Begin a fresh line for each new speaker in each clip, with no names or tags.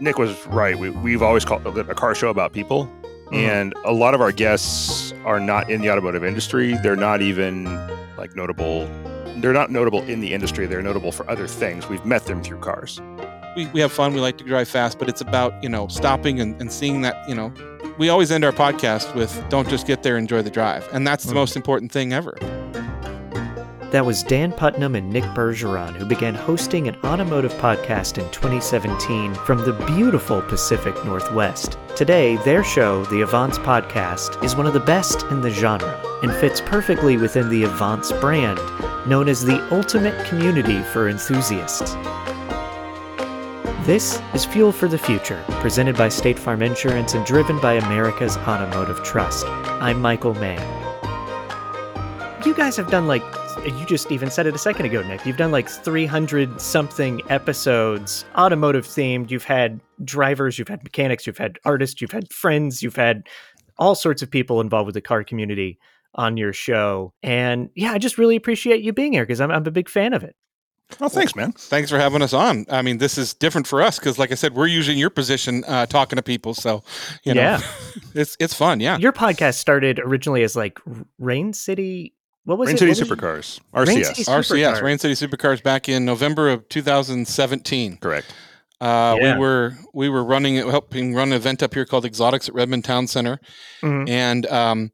Nick was right. We, we've always called it a car show about people.
Mhm.
And a lot of our guests are not in the automotive industry. They're not even like notable. They're not notable in the industry. They're notable for other things. We've met them through cars.
we, we have fun. We like to drive fast, but it's about, you know, stopping and, and seeing that, you know, we always end our podcast with don't just get there, enjoy the drive. And that's the
Mhm.
most important thing ever.
That was Dan Putnam and Nick Bergeron, who began hosting an automotive podcast in 2017 from the beautiful Pacific Northwest. Today, their show, the Avants Podcast, is one of the best in the genre and fits perfectly within the Avants brand, known as the ultimate community for enthusiasts. This is Fuel for the Future, presented by State Farm Insurance and driven by America's Automotive Trust. I'm Michael May. You guys have done like you just even said it a second ago, Nick. You've done like 300 something episodes, automotive themed. You've had drivers, you've had mechanics, you've had artists, you've had friends, you've had all sorts of people involved with the car community on your show. And yeah, I just really appreciate you being here because I'm, I'm a big fan of it.
Oh, thanks, man.
Thanks for having us on. I mean, this is different for us because, like I said, we're usually in your position uh, talking to people. So, you know,
Yeah.
it's it's fun. Yeah.
Your podcast started originally as like Rain City. What was
Rain
it?
City
What was it?
Supercars.
Rain
RCS.
City-
RCS,
Supercars.
Rain City Supercars, back in November of 2017.
Correct.
Uh,
Yeah.
We were we were running helping run an event up here called Exotics at Redmond Town Center,
Mhm.
and um,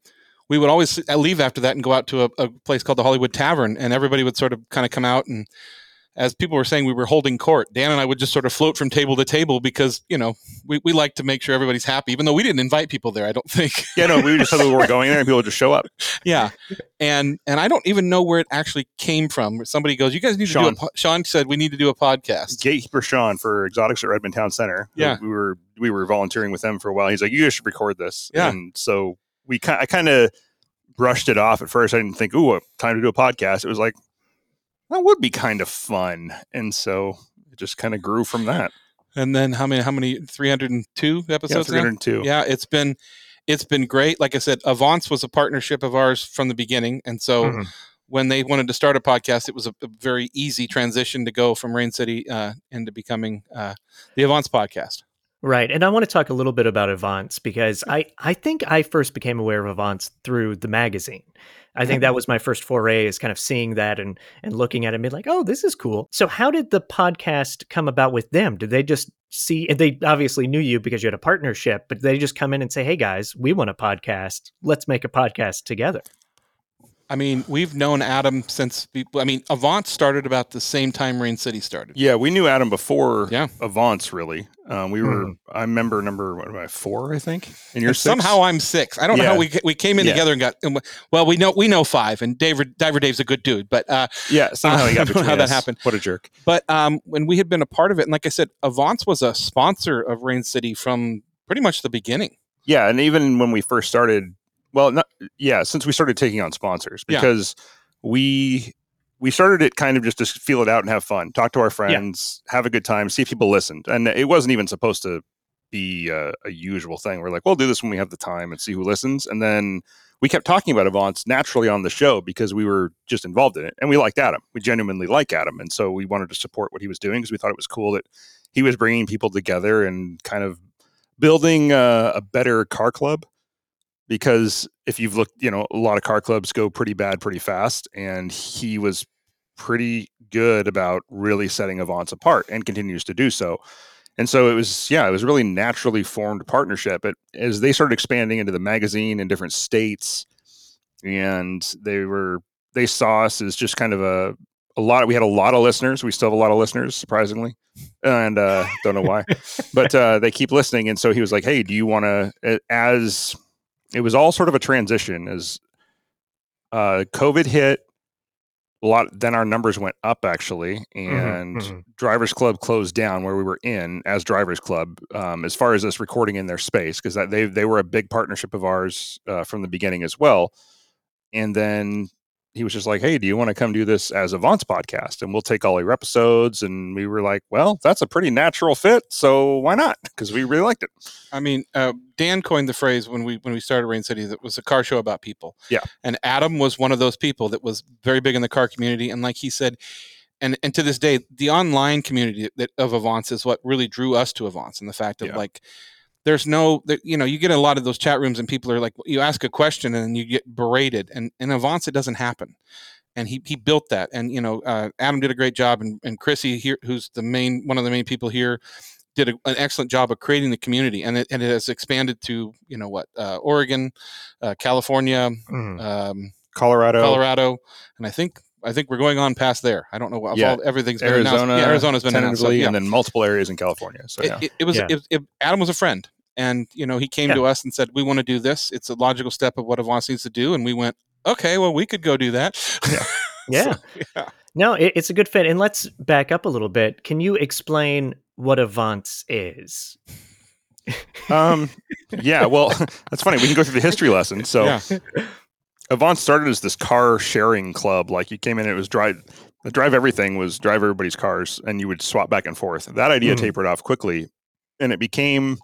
we would always leave after that and go out to a, a place called the Hollywood Tavern, and everybody would sort of kind of come out and. As people were saying, we were holding court. Dan and I would just sort of float from table to table because, you know, we, we like to make sure everybody's happy, even though we didn't invite people there, I don't think.
Yeah, no, we just said we were going there and people would just show up.
yeah. And and I don't even know where it actually came from. Somebody goes, You guys need to do a
Sean.
po-" Sean said we need to do a podcast.
Gatekeeper Sean for Exotics at Redmond Town Center.
Yeah.
we were we were volunteering with them for a while. He's like, you guys should record this.
Yeah.
and so we I kind of brushed it off at first. I didn't think, ooh, time to do a podcast. It was like that would be kind of fun, and so it just kind of grew from that.
And then how many how many 302
Yeah,
episodes
three
now? yeah it's been it's been great like i said avants was a partnership of ours from the beginning and so
Mhm.
when they wanted to start a podcast it was a, a very easy transition to go from rain city uh, into becoming uh, the avants podcast
Right. And I want to talk a little bit about Avants because I, I think I first became aware of Avants through the magazine. I think that was my first foray is kind of seeing that and and looking at it and being like, oh, this is cool. So how did the podcast come about with them? Did they just see and they obviously knew you because you had a partnership, but they just come in and say, Hey guys, we want a podcast. Let's make a podcast together.
I mean we've known adam since i mean avants started about the same time rain city started
Yeah, we knew Adam before
Yeah.
Avants. Really, um, we were. I remember number what am I four? I think. And you're
And somehow i'm six i don't know how we we came in
Yeah.
together and got well we know we know five and david diver dave's a good dude but uh
yeah. Somehow he
I
got
don't know how
between
that happened.
What a jerk.
But um, when we had been a part of it, and like I said, Avants was a sponsor of Rain City from pretty much the beginning.
Yeah, and even when we first started, well, not yeah, since we started taking on sponsors
Yeah.
because we we started it kind of just to feel it out and have fun, talk to our friends, have a good time, see if people listened, and it wasn't even supposed to be a, a usual thing. We're like, we'll do this when we have the time and see who listens, and then we kept talking about Avants naturally on the show because we were just involved in it, and we liked Adam. We genuinely like Adam, and so we wanted to support what he was doing because we thought it was cool that he was bringing people together and kind of building uh, a better car club because if you've looked, you know, a lot of car clubs go pretty bad pretty fast, and he was pretty good about really setting Avants apart and continues to do so. And so it was, yeah, it was really naturally formed partnership. But as they started expanding into the magazine in different states, and they were they saw us as just kind of a a lot. We had a lot of listeners. We still have a lot of listeners, surprisingly, and uh, don't know why, but uh, they keep listening. And so he was like, "Hey, do you want to?" As it was all sort of a transition as uh, COVID hit. A lot. Then our numbers went up actually, and
mhm.
Drivers Club closed down where we were in as Drivers Club. Um, as far as us recording in their space, because that they they were a big partnership of ours uh, from the beginning as well. And then he was just like, "Hey, do you want to come do this as a Vance podcast? And we'll take all your episodes." And we were like, "Well, that's a pretty natural fit, so why not?" Because we really liked it.
I mean, uh, Dan coined the phrase when we when we started Rain City that was a car show about people.
Yeah.
and Adam was one of those people that was very big in the car community, and like he said. and and to this day, the online community that of Avants is what really drew us to Avants, and the fact of
Yeah.
like. There's no, you know, you get a lot of those chat rooms and people are like, you ask a question and you get berated. And in Avants, it doesn't happen. And he, he built that. And, you know, uh, Adam did a great job. And, and Chrissy here, who's the main, one of the main people here, did a, an excellent job of creating the community. And it, and it has expanded to, you know, what, uh, Oregon, uh, California,
Mhm.
um,
Colorado,
Colorado, and I think I think we're going on past there. I don't know what
Yeah.
all, everything's been announced.
Arizona,
Yeah, Arizona's been announced. So, yeah.
and then multiple areas in California. So
It-
yeah,
it, it was
Yeah.
it, it- Adam was a friend, and you know he came
Yeah.
to us and said, "We want to do this. It's a logical step of what Avants needs to do." And we went, "Okay, well, we could go do that."
Yeah.
So, yeah.
No, it, it's a good fit. And let's back up a little bit. Can you explain what Avants is?
um, yeah. Well, that's funny. We can go through the history lesson. So.
Yeah.
Avants started as this car sharing club. Like you came in, it was drive. The drive everything was drive everybody's cars, and you would swap back and forth. That idea
Mhm.
tapered off quickly, and it became,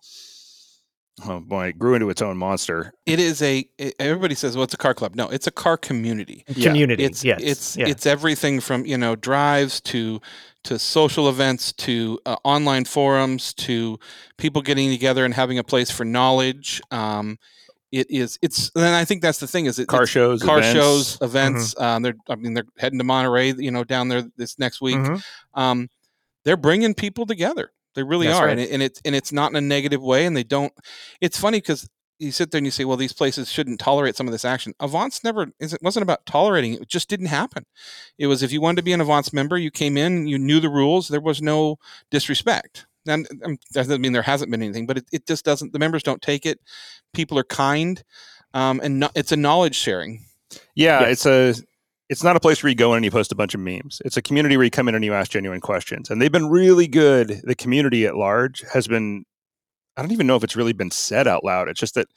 oh boy, it grew into its own monster.
It is a. it- everybody says, "Well, it's a car club." No, it's a car community.
Yeah,
Community.
It's
yes.
it's
yeah.
it's everything from you know drives to to social events to uh, online forums to people getting together and having a place for knowledge. Um, it is. It's. And I think that's the thing. Is it
Car shows,
car
events.
shows, events. Um, they're. I mean, they're heading to Monterey. You know, down there this next week.
Mhm.
Um, they're bringing people together. They really
That's
are,
right.
and, it, and it's and it's not in a negative way. And they don't. It's funny because you sit there and you say, well, these places shouldn't tolerate some of this action. Avants never. It wasn't about tolerating it. It just didn't happen. It was if you wanted to be an Avants member, you came in, you knew the rules. There was no disrespect. And um, that doesn't mean there hasn't been anything, but it, it just doesn't. The members don't take it. People are kind, um, and no, it's a knowledge sharing.
Yeah,
Yes.
it's a. It's not a place where you go in and you post a bunch of memes. It's a community where you come in and you ask genuine questions, and they've been really good. The community at large has been. I don't even know if it's really been said out loud. It's just that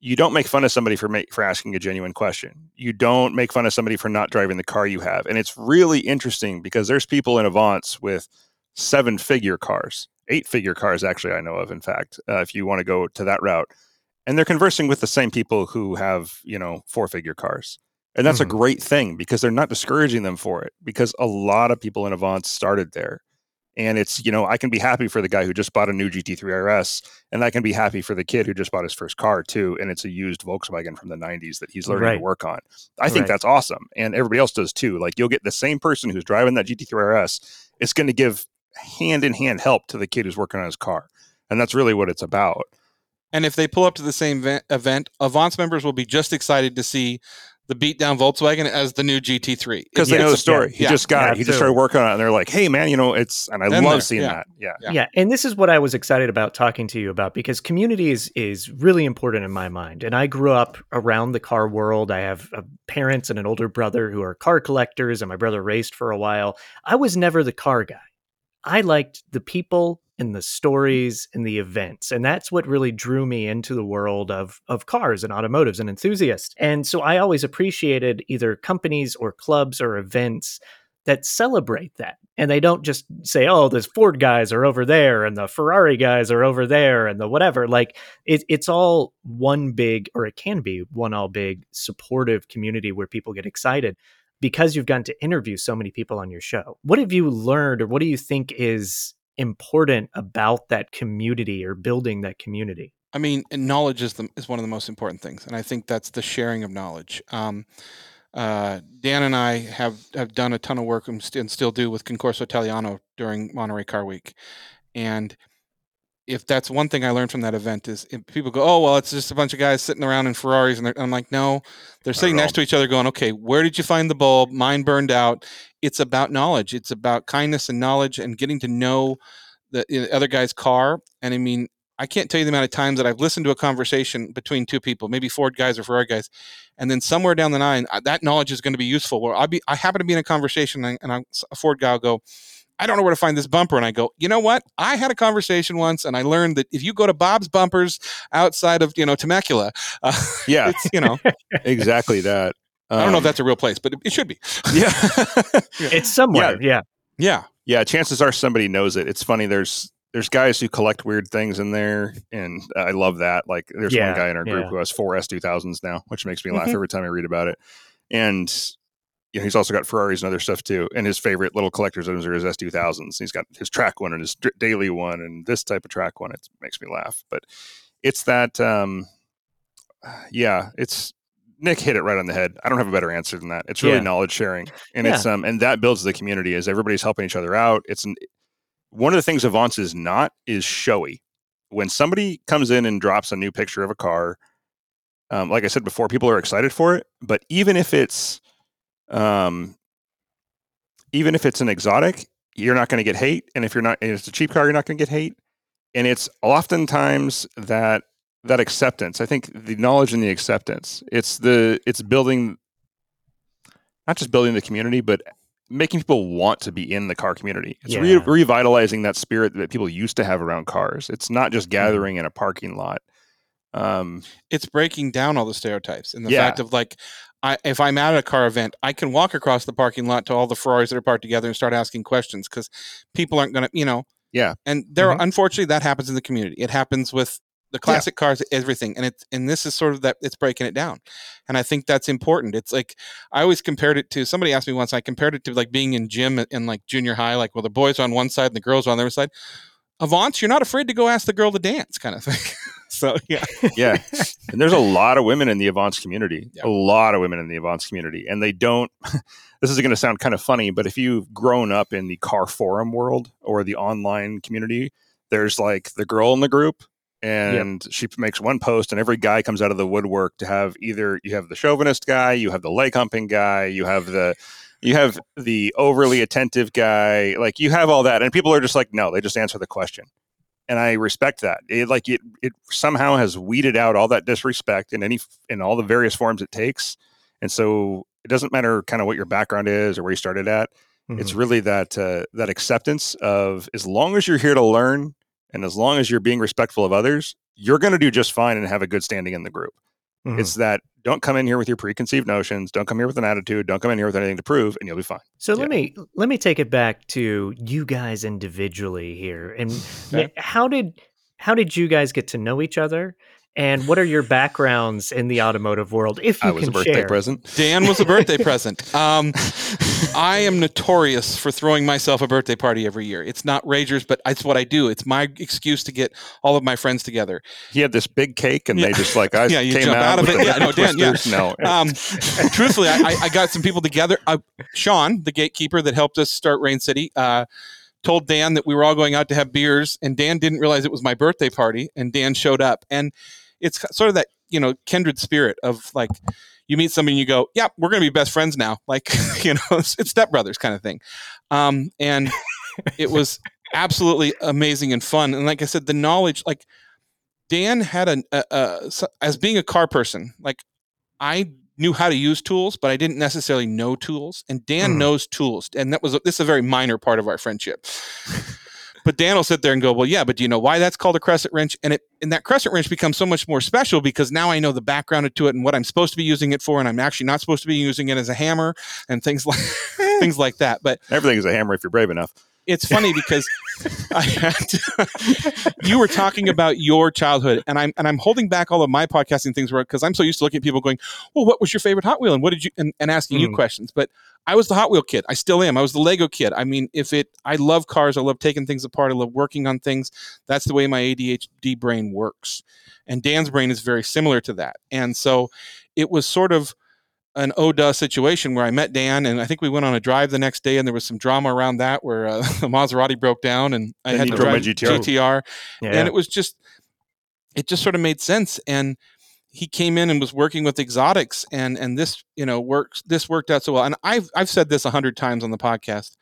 you don't make fun of somebody for for asking a genuine question. You don't make fun of somebody for not driving the car you have, and it's really interesting because there's people in Avants with seven figure cars, eight figure cars actually I know of. In fact, uh, if you want to go to that route, and they're conversing with the same people who have you know four figure cars, and that's
Mhm.
a great thing because they're not discouraging them for it because a lot of people in Avants started there. And it's, you know, I can be happy for the guy who just bought a new GT3 RS, and I can be happy for the kid who just bought his first car too. And it's a used Volkswagen from the 90s that he's learning
Right.
to work on. I think
Right.
that's awesome. And everybody else does too. Like you'll get the same person who's driving that GT3 RS, it's going to give hand in hand help to the kid who's working on his car. And that's really what it's about.
And if they pull up to the same event, Avants members will be just excited to see the beat down Volkswagen as the new GT3
Because they know the
It's-
story. He
yeah,
just got
yeah,
it. He just started working on it. And they're like, hey, man, you know, it's, and I
Been
love seeing
yeah.
that. Yeah.
Yeah.
Yeah, and this is what I was excited about talking to you about because community is is really important in my mind. And I grew up around the car world. I have uh, parents and an older brother who are car collectors, and my brother raced for a while. I was never the car guy. I liked the people and the stories and the events, and that's what really drew me into the world of of cars and automotives and enthusiasts. And so I always appreciated either companies or clubs or events that celebrate that. And they don't just say, oh, the Ford guys are over there and the Ferrari guys are over there and the whatever. Like it, it's all one big, or it can be one all big supportive community where people get excited because you've gotten to interview so many people on your show. What have you learned or what do you think is important about that community or building that community?
I mean, knowledge is the is one of the most important things, and I think that's the sharing of knowledge. Um, uh, Dan and I have have done a ton of work and, st- and still do with Concorso Italiano during Monterey Car Week, and if that's one thing I learned from that event is if people go, oh well, it's just a bunch of guys sitting around in Ferraris, and I'm like, no, they're sitting next to each other, going, okay, where did you find the bulb? Mine burned out. It's about knowledge. It's about kindness and knowledge and getting to know the, the other guy's car. And I mean, I can't tell you the amount of times that I've listened to a conversation between two people, maybe Ford guys or Ferrari guys, and then somewhere down the line, that knowledge is going to be useful. Where I be, I happen to be in a conversation, and, and I, a Ford guy will go, "I don't know where to find this bumper," and I go, "You know what? I had a conversation once, and I learned that if you go to Bob's Bumpers outside of you know Temecula, uh,
Yeah,
it's you know,
exactly that.
I don't know if
Um,
that's a real place, but it, it should be.
yeah.
It's somewhere. Yeah.
Yeah,
yeah chances are somebody knows it it's funny there's there's guys who collect weird things in there and i love that like there's
Yeah,
one guy in our group
yeah.
who has four s2000s now which makes me laugh
Mhm.
every time i read about it and you know, he's also got Ferraris and other stuff too. And his favorite little collector's items are his S2000s. He's got his track one and his daily one and this type of track one. It makes me laugh. But it's that, um, yeah, it's Nick hit it right on the head. I don't have a better answer than that. It's really yeah. knowledge sharing, and yeah. it's um, and that builds the community as everybody's helping each other out. It's an, one of the things Avants is not is showy. When somebody comes in and drops a new picture of a car, um, like I said before, people are excited for it. But even if it's, um, even if it's an exotic, you're not going to get hate. And if you're not, and it's a cheap car, you're not going to get hate. And it's oftentimes that that acceptance. I think the knowledge and the acceptance. It's the it's building not just building the community, but making people want to be in the car community. It's yeah. re- revitalizing that spirit that people used to have around cars. It's not just mm-hmm. gathering in a parking lot.
Um, it's breaking down all the stereotypes and the yeah. fact of like, I, if I'm at a car event, I can walk across the parking lot to all the Ferraris that are parked together and start asking questions because people aren't going to, you know.
Yeah.
And there, mm-hmm. unfortunately, that happens in the community. It happens with the classic yeah. cars everything and it's and this is sort of that it's breaking it down and i think that's important it's like i always compared it to somebody asked me once i compared it to like being in gym in like junior high like well the boys are on one side and the girls are on the other side avants you're not afraid to go ask the girl to dance kind of thing so yeah.
Yeah. And there's a lot of women in the avants community. Yeah. a lot of women in the avants community. And they don't this is going to sound kind of funny but if you've grown up in the car forum world or the online community there's like the girl in the group and yep. she makes one post and every guy comes out of the woodwork to have either you have the chauvinist guy you have the leg humping guy you have the you have the overly attentive guy like you have all that and people are just like no they just answer the question and i respect that it like it it somehow has weeded out all that disrespect in any in all the various forms it takes and so it doesn't matter kind of what your background is or where you started at mm-hmm. it's really that uh, that acceptance of as long as you're here to learn and as long as you're being respectful of others, you're going to do just fine and have a good standing in the group. Mm-hmm. It's that don't come in here with your preconceived notions, don't come here with an attitude, don't come in here with anything to prove, and you'll be fine.
So yeah. let me let me take it back to you guys individually here. And okay. how did how did you guys get to know each other? And what are your backgrounds in the automotive world? If you I
was
can
a birthday
share.
present.
Dan was a birthday present. Um, I am notorious for throwing myself a birthday party every year. It's not Ragers, but it's what I do. It's my excuse to get all of my friends together.
He had this big cake, and yeah. they just like I yeah, you came jump out, out of it. Yeah, no, Dan, yeah. No.
Um, truthfully, I, I, got some people together. Uh, Sean, the gatekeeper that helped us start Rain City. Uh, told Dan that we were all going out to have beers, and Dan didn't realize it was my birthday party, and Dan showed up. And it's sort of that you know kindred spirit of like you meet somebody and you go, "Yeah, we're going to be best friends now." Like you know, it's, stepbrothers kind of thing. Um, and it was absolutely amazing and fun. And like I said, the knowledge, like Dan had a, a, a as being a car person, like I knew how to use tools, but I didn't necessarily know tools. And Dan mm. knows tools, and that was this is a very minor part of our friendship. But Dan will sit there and go, well, yeah, but do you know why that's called a crescent wrench? And it and that crescent wrench becomes so much more special because now I know the background to it and what I'm supposed to be using it for, and I'm actually not supposed to be using it as a hammer and things like things like that. But
everything is a hammer if you're brave enough
it's funny because I had to, you were talking about your childhood, and I'm and I'm holding back all of my podcasting things because I'm so used to looking at people going, "Well, what was your favorite Hot Wheel?" and what did you and, and asking mm. you questions. But I was the Hot Wheel kid. I still am. I was the Lego kid. I mean, if it, I love cars. I love taking things apart. I love working on things. That's the way my ADHD brain works, and Dan's brain is very similar to that. And so, it was sort of an ODA situation where I met Dan, and I think we went on a drive the next day, and there was some drama around that where uh, the Maserati broke down, and I and had to drive my GTR, GTR yeah. and it was just, it just sort of made sense. And he came in and was working with exotics, and and this you know works this worked out so well. And I've I've said this a hundred times on the podcast.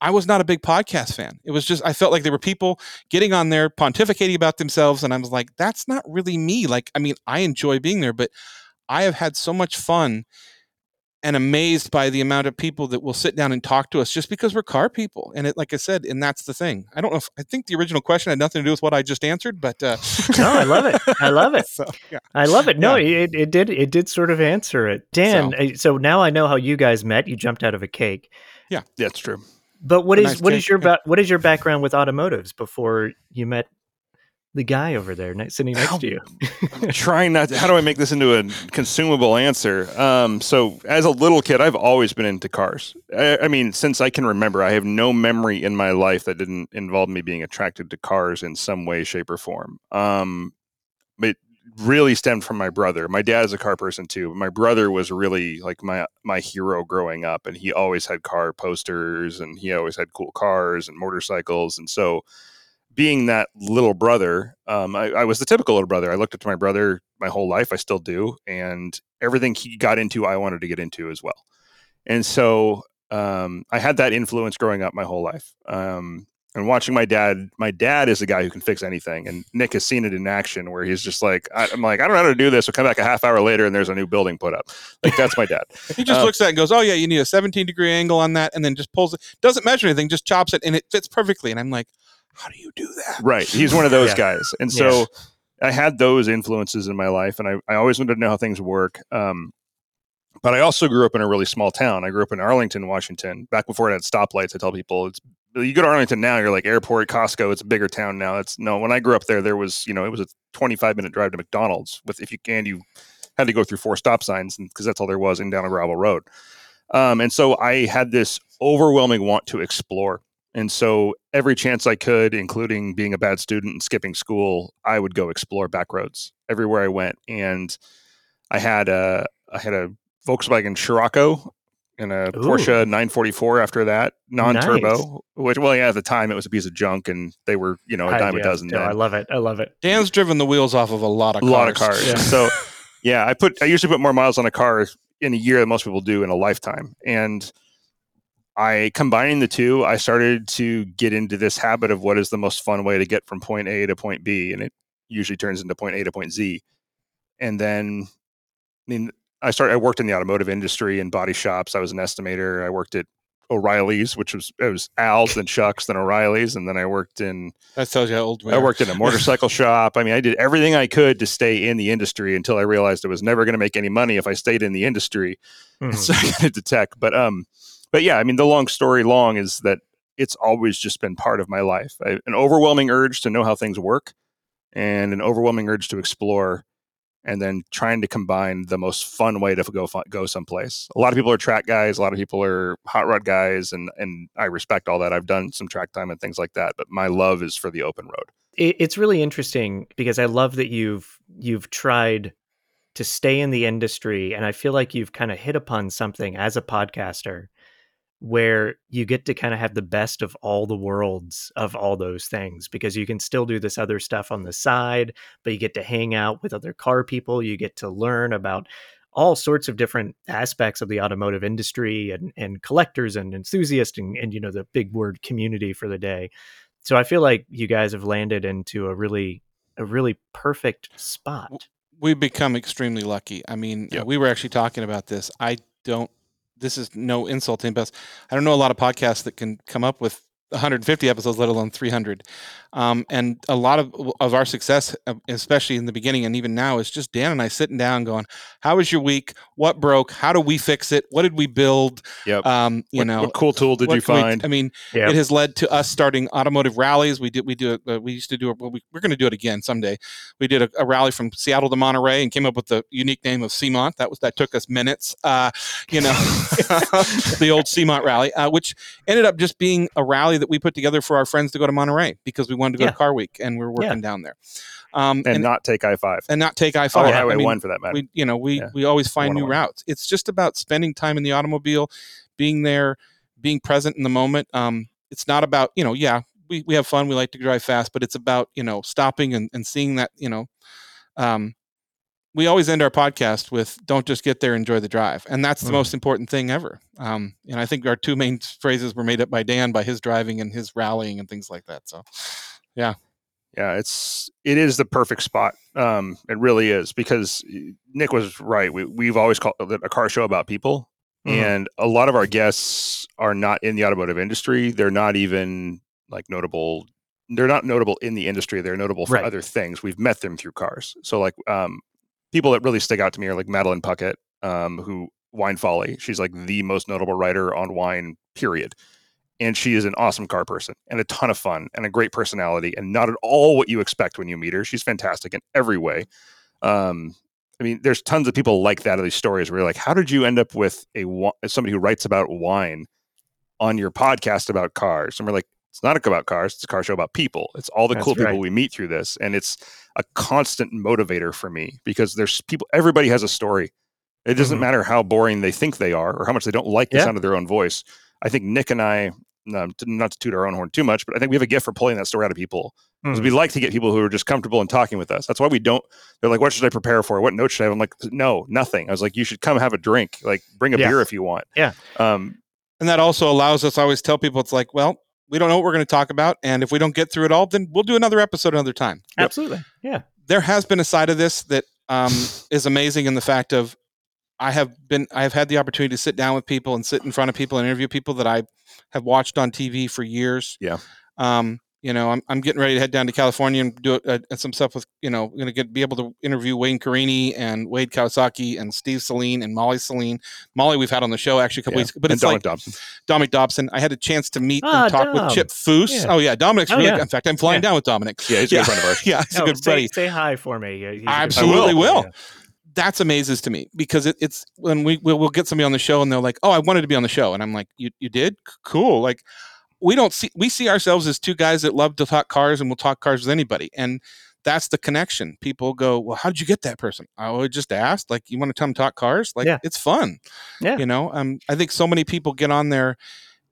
I was not a big podcast fan. It was just I felt like there were people getting on there pontificating about themselves, and I was like, that's not really me. Like, I mean, I enjoy being there, but I have had so much fun and amazed by the amount of people that will sit down and talk to us just because we're car people. And it, like I said, and that's the thing. I don't know if I think the original question had nothing to do with what I just answered, but uh,
no, I love it. I love it. so, yeah. I love it. No, yeah. it, it did. It did sort of answer it. Dan, so, uh, so, now I know how you guys met. You jumped out of a cake.
Yeah,
that's true.
But what a is nice what cake. is your ba- what is your background with automotives before you met the guy over there ne- sitting next to you.
Trying not to, how do I make this into a consumable answer? Um, so as a little kid, I've always been into cars. I, I mean, since I can remember, I have no memory in my life that didn't involve me being attracted to cars in some way, shape, or form. Um, it really stemmed from my brother. My dad is a car person too. My brother was really like my my hero growing up, and he always had car posters, and he always had cool cars and motorcycles, and so being that little brother, um, I, I was the typical little brother. I looked up to my brother my whole life. I still do, and everything he got into, I wanted to get into as well. And so um, I had that influence growing up my whole life. Um, and watching my dad, my dad is a guy who can fix anything, and Nick has seen it in action where he's just like, I, I'm like, I don't know how to do this. We'll come back a half hour later, and there's a new building put up. Like that's my dad.
He just
Um,
looks at it and goes, "Oh yeah, you need a 17 degree angle on that," and then just pulls it. Doesn't measure anything, just chops it, and it fits perfectly. And I'm like, "How do you do that?"
Right. He's one of those
Yeah.
guys. And so I had those influences in my life and I, I always wanted to know how things work. Um, but I also grew up in a really small town. I grew up in Arlington, Washington. Back before it had stoplights, I tell people it's you go to Arlington now, you're like airport, Costco, it's a bigger town now. It's no when I grew up there, there was, you know, it was a 25 minute drive to McDonald's with if you can you had to go through four stop signs because that's all there was in down a gravel road. Um, and so I had this overwhelming want to explore. And so every chance I could, including being a bad student and skipping school, I would go explore back roads everywhere I went. And I had a I had a Volkswagen Scirocco and a
Ooh.
Porsche 944 after that, non-turbo. Which, well, yeah, at the time it was a piece of junk, and they were, you know, a
I-
dime
yeah,
a dozen.
no,
then
I love it. I love it.
Dan's driven the wheels off of a lot of
a lot of cars.
Yeah.
So yeah, I put I usually put more miles on a car in a year than most people do in a lifetime. And I combining the two, I started to get into this habit of what is the most fun way to get from point A to point B, and it usually turns into point A to point Z. And then, I mean, I started. I worked in the automotive industry and body shops. I was an estimator. I worked at O'Reilly's, which was it was Al's, then Chuck's, then O'Reilly's, and then I worked in
That tells you how old we
I worked in a motorcycle shop. I mean, I did everything I could to stay in the industry until I realized I was never going to make any money if I stayed in the industry.
Mhm.
So I got into tech. But um, but yeah, I mean, the long story long is that it's always just been part of my life. I, an overwhelming urge to know how things work, and an overwhelming urge to explore, and then trying to combine the most fun way to go go someplace. A lot of people are track guys. A lot of people are hot rod guys, and and I respect all that. I've done some track time and things like that, but my love is for the open road.
it, it's really interesting because I love that you've you've tried to stay in the industry, and I feel like you've kind of hit upon something as a podcaster where you get to kind of have the best of all the worlds of all those things because you can still do this other stuff on the side, but you get to hang out with other car people, you get to learn about all sorts of different aspects of the automotive industry and, and collectors and enthusiasts and, and you know the big word community for the day so I feel like you guys have landed into a really a really perfect spot.
we've become extremely lucky. I mean,
Yep.
we were actually talking about this. I don't. This is no insult to anybody. else. I don't know a lot of podcasts that can come up with 150 episodes, let alone 300. Um, and a lot of of our success, uh, especially in the beginning and even now, is just Dan and I sitting down, going, "How was your week? What broke? How do we fix it? What did we build?
Yep.
Um, you
what,
know,
what cool tool did you
can we-
find?
I mean,
Yeah.
it has led to us starting automotive rallies. We did we do uh, we used to do a, well, we, we're going to do it again someday. We did a, a rally from Seattle to Monterey and came up with the unique name of Seamont. That was that took us minutes. Uh, you know, the old Seamont rally, uh, which ended up just being a rally that we put together for our friends to go to Monterey because we wanted to go
Yeah.
to Car Week and we were working
Yeah.
down there. Um,
and,
and,
not take I five
and not take I
or
five.
Highway
I mean,
one for that matter.
we you know we
Yeah.
we always find new routes it's just about spending time in the automobile being there being present in the moment um it's not about you know yeah we, we have fun we like to drive fast but it's about you know stopping and, and seeing that you know um we always end our podcast with don't just get there enjoy the drive and that's the
Mhm.
most important thing ever um and i think our two main phrases were made up by dan by his driving and his rallying and things like that so
yeah, yeah it's it is the perfect spot. Um, it really is because Nick was right. We we've always called it a car show about people,
Mhm.
and a lot of our guests are not in the automotive industry. They're not even like notable. They're not notable in the industry. They're notable for
Right.
other things. We've met them through cars. So like um, people that really stick out to me are like Madeline Puckette, um, who Wine Folly. She's like the most notable writer on wine. Period. and she is an awesome car person and a ton of fun and a great personality and not at all what you expect when you meet her. She's fantastic in every way. Um, I mean, there's tons of people like that of these stories where you're like, how did you end up with a somebody who writes about wine on your podcast about cars? And we're like, it's not about cars; it's a car show about people. It's all the That's cool right. people we meet through this, and it's a constant motivator for me because there's people. Everybody has a story. It doesn't mm-hmm. matter how boring they think they are or how much they don't like the yeah. sound of their own voice. I think Nick and I, um, not to toot our own horn too much, but I think we have a gift for pulling that story out of people because mm. we like to get people who are just comfortable in talking with us. That's why we don't. They're like, "What should I prepare for? What notes should I have?" I'm like, "No, nothing." I was like, "You should come have a drink. Like, bring a yeah. beer if you want."
Yeah. Um,
and that also allows us. I always tell people, it's like, well, we don't know what we're going to talk about, and if we don't get through it all, then we'll do another episode another time.
Absolutely. Yeah.
There has been a side of this that um, is amazing in the fact of I have been I have had the opportunity to sit down with people and sit in front of people and interview people that I have watched on TV for years.
Yeah.
Um, you know, I'm, I'm getting ready to head down to California and do uh, some stuff with, you know, going to get be able to interview Wayne Carini and Wade Kawasaki and Steve Saleen and Molly Saleen. Molly, we've had on the show actually a couple yeah. weeks, but and it's Dominic like Dobson. Dominic Dobson. I had a chance to meet ah, and talk Dom. with Chip Foose. Yeah. Oh yeah, Dominic's oh, really. Yeah. In fact, I'm flying down with Dominic.
Yeah, he's a good friend of ours.
yeah, he's
no,
a good
say,
buddy.
Say hi for me.
I absolutely will. will. That's amazes to me because it, it's when we we'll, we'll get somebody on the show and they're like, "Oh, I wanted to be on the show," and I'm like, "You you did? Cool!" Like we don't see we see ourselves as two guys that love to talk cars and we'll talk cars with anybody. And that's the connection. People go well how did you get that person? I would just ask like you want to come talk cars? Like yeah. it's fun. Yeah. You know um, i think so many people get on there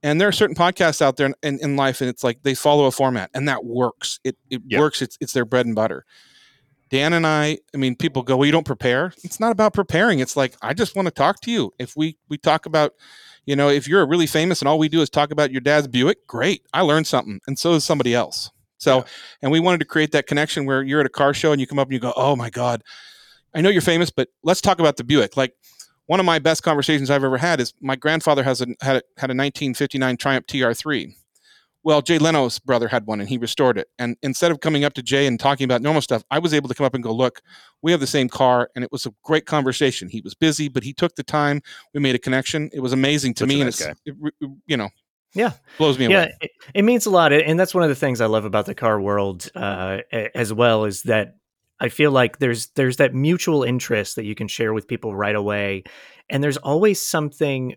and there are certain podcasts out there in, in, in life and it's like they follow a format and that works. It, it yep. works. It's, it's their bread and butter. Dan and i i mean people go well you don't prepare. It's not about preparing. It's like i just want to talk to you. If we we talk about you know, if you're really famous and all we do is talk about your dad's Buick, great. I learned something. And so is somebody else. So, yeah. and we wanted to create that connection where you're at a car show and you come up and you go, oh my God, I know you're famous, but let's talk about the Buick. Like one of my best conversations I've ever had is my grandfather has a, had, a, had a 1959 Triumph TR3 well, Jay Leno's brother had one and he restored it. And instead of coming up to Jay and talking about normal stuff, I was able to come up and go, look, we have the same car. And it was a great conversation. He was busy, but he took the time. We made a connection. It was amazing to Such me. and it's, it, you know,
yeah
blows me
yeah,
away
it, it, means a lot and that's one of the things i love about the car world uh, as well is that i feel like there's there's that mutual interest that you can share with people right away and there's always something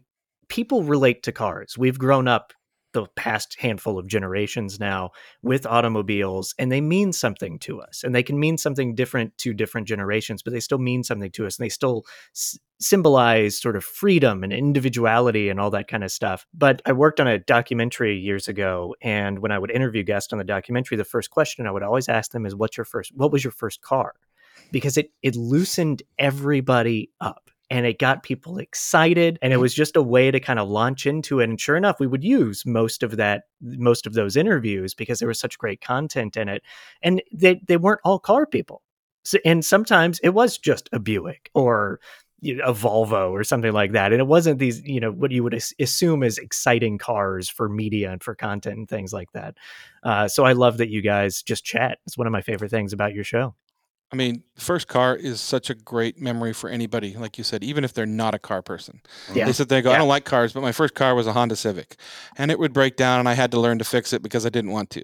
people relate to cars we've grown up the past handful of generations now with automobiles and they mean something to us and they can mean something different to different generations but they still mean something to us and they still s- symbolize sort of freedom and individuality and all that kind of stuff. But i worked on a documentary years ago and when i would interview guests on the documentary the first question i would always ask them is what's your first what was your first car? Because it it loosened everybody up and it got people excited and it was just a way to kind of launch into it and sure enough we would use most of that most of those interviews because there was such great content in it and they they weren't all car people. So, and sometimes it was just a Buick or you know, a Volvo or something like that and it wasn't these you know what you would assume is exciting cars for media and for content and things like that. Uh, so I love that you guys just chat. It's one of my favorite things about your show
I mean, the first car is such a great memory for anybody, like you said, even if they're not a car person. Yeah. They sit there and go, yeah. I don't like cars, but my first car was a Honda Civic. And it would break down and I had to learn to fix it because I didn't want to.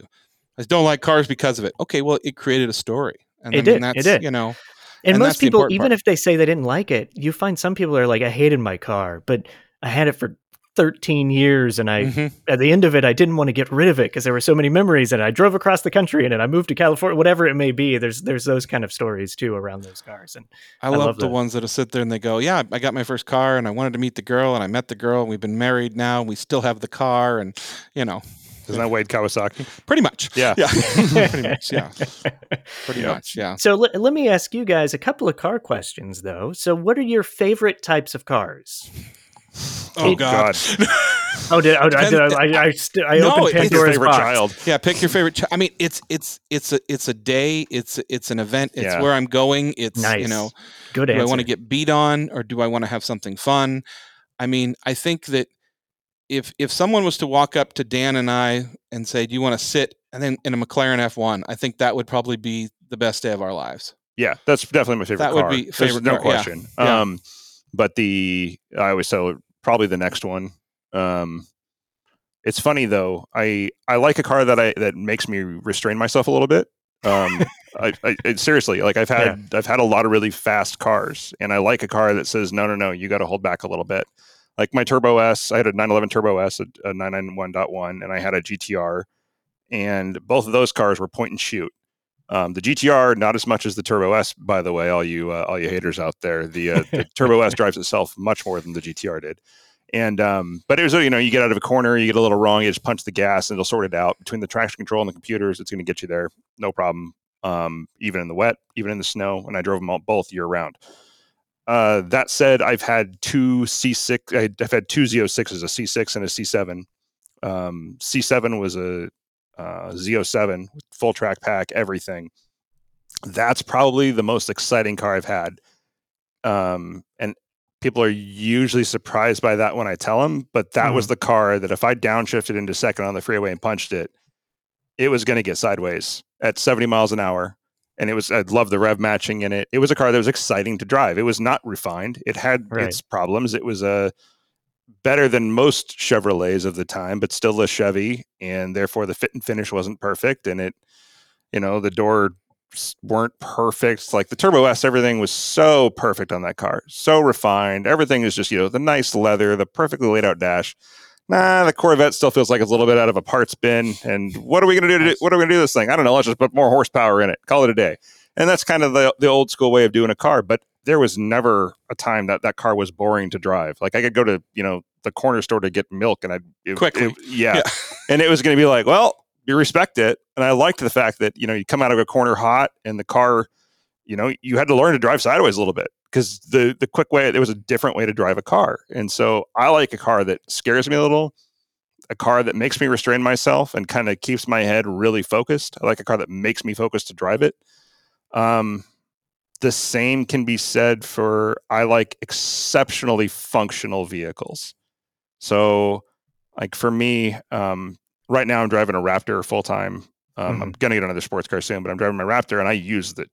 I don't like cars because of it. Okay, well, it created a story.
And it I mean, did. it did.
You know,
and, and most people, even part. if they say they didn't like it, you find some people are like, I hated my car, but I had it for 13 years and i mm-hmm. at the end of it i didn't want to get rid of it because there were so many memories and i drove across the country in it i moved to california whatever it may be there's there's those kind of stories too around those cars and
i, I love, love, the ones that'll sit there and they go yeah i got my first car and i wanted to meet the girl and i met the girl and we've been married now and we still have the car and you know
isn't that Wade Kawasaki?
Pretty much.
Yeah.
Yeah. Pretty much. Yeah. Pretty yeah. much. Yeah.
So let, let me ask you guys a couple of car questions, though. So, what are your favorite types of cars?
Oh God!
oh, did, oh, did, I, I, I, st- I no, opened Pandora's
favorite
box.
child.
Yeah, pick your favorite. child. I mean, it's it's it's a it's a day. It's it's an event. It's yeah. where I'm going. It's nice. you know,
good.
Do
answer.
I want to get beat on, or do I want to have something fun? I mean, I think that if if someone was to walk up to Dan and I and say, "Do you want to sit?" and then in a McLaren F1, I think that would probably be the best day of our lives.
Yeah, that's definitely my favorite.
That
car.
would be favorite.
There's no
car.
question.
Yeah.
Um, but the I always say probably the next one. Um, It's funny though. I I like a car that I that makes me restrain myself a little bit. Um, I, I, seriously like I've had yeah. I've had a lot of really fast cars, and I like a car that says no no no you got to hold back a little bit. Like my Turbo S, I had a 911 Turbo S, a, a 991.1, and I had a GTR, and both of those cars were point and shoot. Um, the GTR, not as much as the Turbo S, by the way, all you uh, all you haters out there. The, uh, the Turbo S drives itself much more than the GTR did. And um, but it was you know you get out of a corner, you get a little wrong, you just punch the gas, and it'll sort it out between the traction control and the computers. It's going to get you there, no problem. Um, even in the wet, even in the snow, and I drove them all, both year round. Uh, that said, I've had two C6. I've had two Z06s, a C6 and a C7. Um, C7 was a uh, Z07 full track pack, everything. That's probably the most exciting car I've had. Um, and people are usually surprised by that when I tell them, but that mm-hmm. was the car that if I downshifted into second on the freeway and punched it, it was going to get sideways at 70 miles an hour. And it was, I love the rev matching in it. It was a car that was exciting to drive. It was not refined. It had right. its problems. It was a better than most Chevrolets of the time, but still a Chevy. And therefore the fit and finish wasn't perfect. And it, you know, the door weren't perfect. Like the Turbo S, everything was so perfect on that car, so refined. Everything is just you know the nice leather, the perfectly laid out dash. Nah, the Corvette still feels like it's a little bit out of a parts bin. And what are we going to do? To what are we going to do this thing? I don't know. Let's just put more horsepower in it. Call it a day. And that's kind of the the old school way of doing a car. But there was never a time that that car was boring to drive. Like I could go to you know the corner store to get milk, and I
quickly,
yeah. yeah. and it was going to be like, well, you respect it. And I liked the fact that, you know, you come out of a corner hot and the car, you know, you had to learn to drive sideways a little bit because the the quick way there was a different way to drive a car. And so I like a car that scares me a little, a car that makes me restrain myself and kind of keeps my head really focused. I like a car that makes me focus to drive it. Um the same can be said for I like exceptionally functional vehicles. So like for me, um, right now I'm driving a Raptor full time. Um, mm-hmm. I'm gonna get another sports car soon, but I'm driving my Raptor and I use the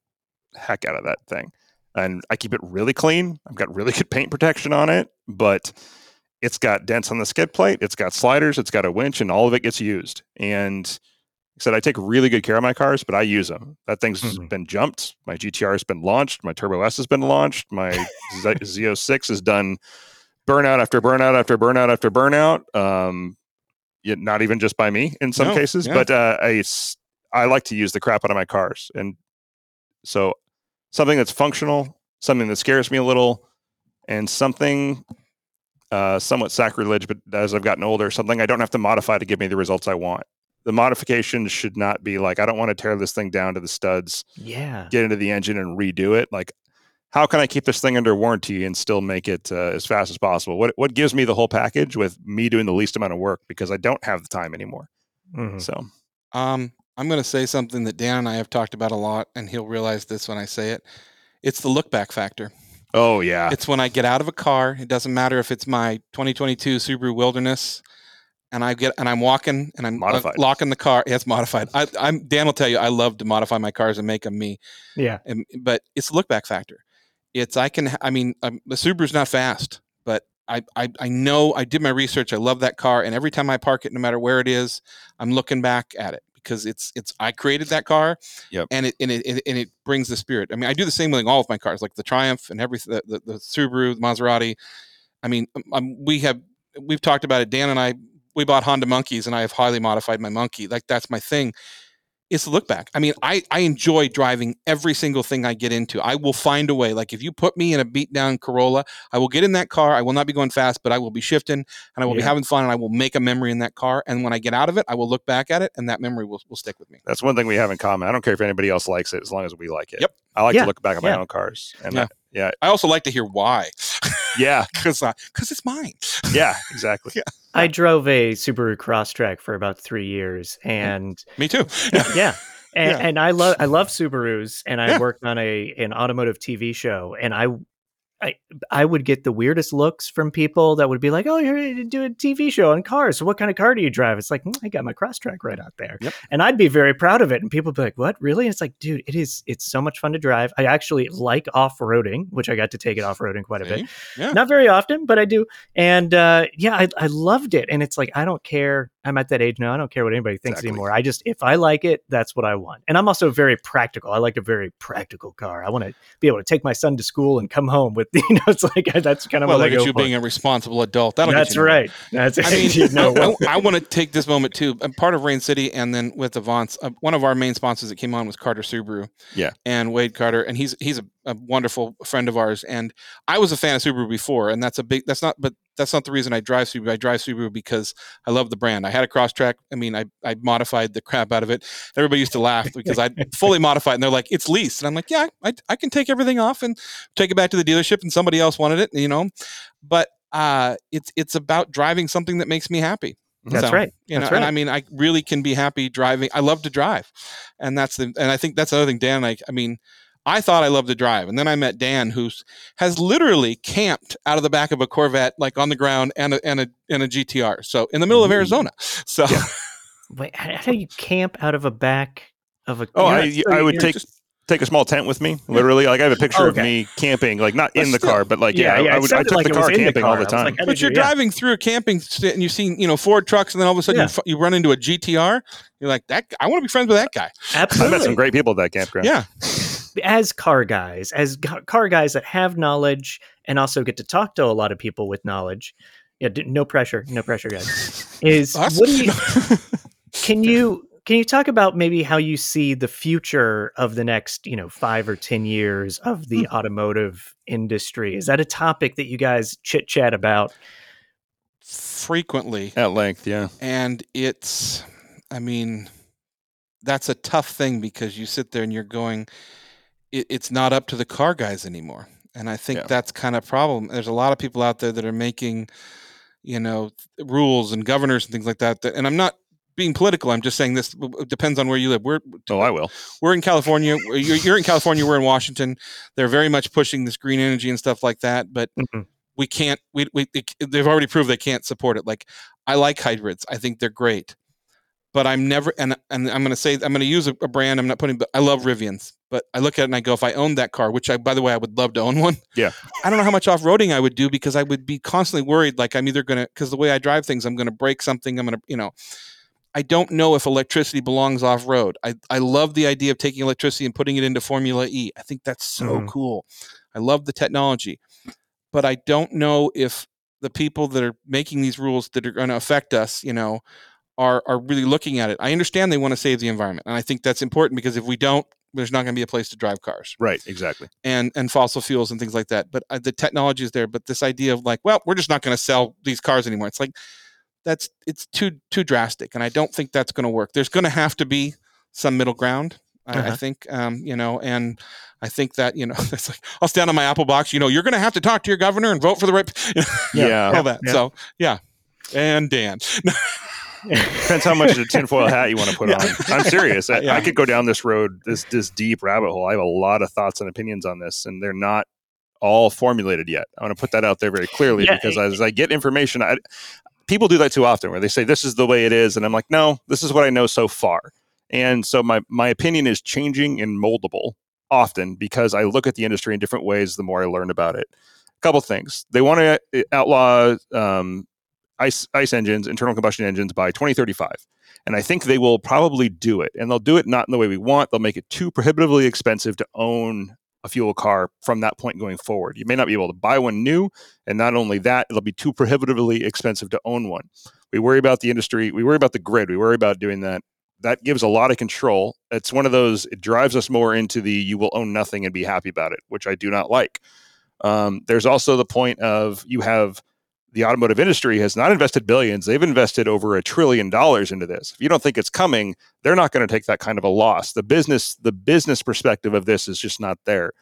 heck out of that thing. And I keep it really clean. I've got really good paint protection on it, but it's got dents on the skid plate, it's got sliders, it's got a winch, and all of it gets used. And I said I take really good care of my cars, but I use them. That thing's mm-hmm. been jumped. My GTR has been launched. My Turbo S has been launched. My Z- 6 has done burnout after burnout after burnout after burnout. Um, not even just by me in some no, cases, yeah. but uh, I I like to use the crap out of my cars, and so something that's functional, something that scares me a little, and something uh, somewhat sacrilege, but as I've gotten older, something I don't have to modify to give me the results I want. The modifications should not be like I don't want to tear this thing down to the studs,
yeah,
get into the engine and redo it. Like how can I keep this thing under warranty and still make it uh, as fast as possible? What what gives me the whole package with me doing the least amount of work because I don't have the time anymore. Mm-hmm. So,
um, I'm going to say something that Dan and I have talked about a lot, and he'll realize this when I say it. It's the look back factor.
Oh yeah,
it's when I get out of a car. It doesn't matter if it's my 2022 Subaru Wilderness, and I get and I'm walking and I'm modified. locking the car. Yeah, it's modified. I, am Dan will tell you I love to modify my cars and make them me.
Yeah,
and, but it's the look back factor it's I can I mean um, the Subaru's not fast, but I, I I know I did my research. I love that car, and every time I park it, no matter where it is, I'm looking back at it because it's it's I created that car,
yep.
and it and it and it brings the spirit. I mean, I do the same with all of my cars, like the Triumph and everything, the, the, the Subaru, the Maserati. I mean, um, um, we have we've talked about it. Dan and I we bought Honda Monkeys, and I have highly modified my Monkey. Like that's my thing it's the look back. I mean, I, I enjoy driving every single thing I get into. I will find a way. Like if you put me in a beat down Corolla, I will get in that car. I will not be going fast, but I will be shifting and I will yeah. be having fun and I will make a memory in that car. And when I get out of it, I will look back at it and that memory will, will stick with me.
That's one thing we have in common. I don't care if anybody else likes it as long as we like it.
Yep.
I like yeah. to look back at my yeah. own cars. And. I, yeah.
I also like to hear why.
Yeah.
Because because uh, it's mine.
yeah, exactly. Yeah.
I drove a Subaru Crosstrek for about three years, and
me too.
yeah, and, yeah. and I love I love Subarus, and I yeah. worked on a an automotive TV show, and I. I, I would get the weirdest looks from people that would be like, "Oh, you're to do a TV show on cars. So what kind of car do you drive?" It's like, mm, "I got my Crosstrek right out there,"
yep.
and I'd be very proud of it. And people would be like, "What, really?" And it's like, dude, it is. It's so much fun to drive. I actually like off roading, which I got to take it off roading quite a bit.
Yeah.
Not very often, but I do. And uh, yeah, I, I loved it. And it's like I don't care I'm at that age now. I don't care what anybody thinks
Exactly.
anymore. I just if I like it, that's what I want. And I'm also very practical. I like a very practical car. I want to be able to take my son to school and come home with you know. It's like that's kind of
well,
what I
look at you
for.
being a responsible adult. That'll
That's
get you
right. That's
I mean,
you know, well,
I, want to take this moment too. I'm part of Rain City, and then with Avants, uh, one of our main sponsors that came on was Carter Subaru.
Yeah.
and Wade Carter, and he's he's a, a wonderful friend of ours. And I was a fan of Subaru before, and that's a big. That's not, but that's not the reason I drive Subaru. I drive Subaru because I love the brand. I had a Crosstrek. I mean, I I modified the crap out of it. Everybody used to laugh because I fully modified, and they're like, "It's leased," and I'm like, "Yeah, I I can take everything off and take it back to the dealership, and somebody else wanted it, you know." But uh, it's it's about driving something that makes me happy.
that's
So,
right.
You know,
That's
and
right.
I mean, I really can be happy driving. I love to drive, and that's the. And I think that's another thing, Dan. Like, I mean, I thought I loved to drive, and then I met Dan, who has literally camped out of the back of a Corvette, like on the ground, and a and a and a GTR. So in the middle of Arizona. So
Yeah.
Wait, how how do you camp out of a back of a?
Oh, I, I would take
just-
take a small tent with me. Literally, like I have a picture oh, of
Okay.
me camping, like not
But
in the
still.
car, but like
Yeah,
yeah,
yeah,
I,
it
would, I took
like
the car
in the
camping all the time.
like,
but you're
you- yeah.
driving through a camping st- and you've seen you know Ford trucks, and then all of a sudden
Yeah.
you, fu- you run into a GTR. You're like that. I want to be friends with that guy.
Absolutely, I
met some great people at that campground.
Yeah,
as car guys, as car guys that have knowledge and also get to talk to a lot of people with knowledge. Yeah, no pressure, no pressure, guys. Is
Us?
what do you can you can you talk about maybe how you see the future of the next you know five or ten years of the hmm. automotive industry? Is that a topic that you guys chit chat about?
frequently.
At length, yeah.
and it's i mean that's a tough thing because you sit there and you're going it, it's not up to the car guys anymore. And i think
Yeah.
that's kind of a problem. There's a lot of people out there that are making you know rules and governors and things like that, that and i'm not being political i'm just saying this depends on where you live. We're
Oh, I will.
we're in california you're, you're in california we're in washington. They're very much pushing this green energy and stuff like that but
Mhm.
we can't we, we it- they've already proved they can't support it. Like i like hybrids. I think they're great. But i'm never and and i'm going to say i'm going to use a, a brand i'm not putting but i love rivians but i look at it and i go if i owned that car which i by the way i would love to own one
Yeah.
i don't know how much off-roading i would do because i would be constantly worried like i'm either going to because the way i drive things i'm going to break something i'm going to you know I don't know if electricity belongs off road. I, I love the idea of taking electricity and putting it into Formula E. I think that's so
Mhm.
cool. I love the technology. But I don't know if the people that are making these rules that are going to affect us, you know, are are really looking at it. I understand they want to save the environment. And I think that's important because if we don't, there's not going to be a place to drive cars
Right, exactly.
and and fossil fuels and things like that. But uh, the technology is there. But this idea of like, well, we're just not going to sell these cars anymore. It's like that's it's too too drastic, and I don't think that's going to work. There's going to have to be some middle ground. I, I
Uh-huh.
think, um, you know, and I think that you know, it's like I'll stand on my Apple box. You know, you're going to have to talk to your governor and vote for the right,
Yeah.
all that.
yeah.
So yeah, and Dan,
Depends how much of a tinfoil hat you want to put
Yeah.
on. I'm serious. I,
Yeah.
I could go down this road, this this deep rabbit hole. I have a lot of thoughts and opinions on this, and they're not all formulated yet. I want to put that out there very clearly
Yeah,
because as I get information, I, people do that too often, where they say this is the way it is, and I'm like, no, this is what I know so far. And so my my opinion is changing and moldable often because I look at the industry in different ways. The more I learn about it, a couple things they want to outlaw um, ice ice engines, internal combustion engines by 2035. And I think they will probably do it. And they'll do it not in the way we want. They'll make it too prohibitively expensive to own a fuel car from that point going forward. You may not be able to buy one new. And not only that, it'll be too prohibitively expensive to own one. We worry about the industry. We worry about the grid. We worry about doing that. That gives a lot of control. It's one of those, it drives us more into the you will own nothing and be happy about it, which I do not like. Um, there's also the point of you have the automotive industry has not invested billions. They've invested over a trillion dollars into this. If you don't think it's coming, they're not going to take that kind of a loss. The business, the business perspective of this is just not there.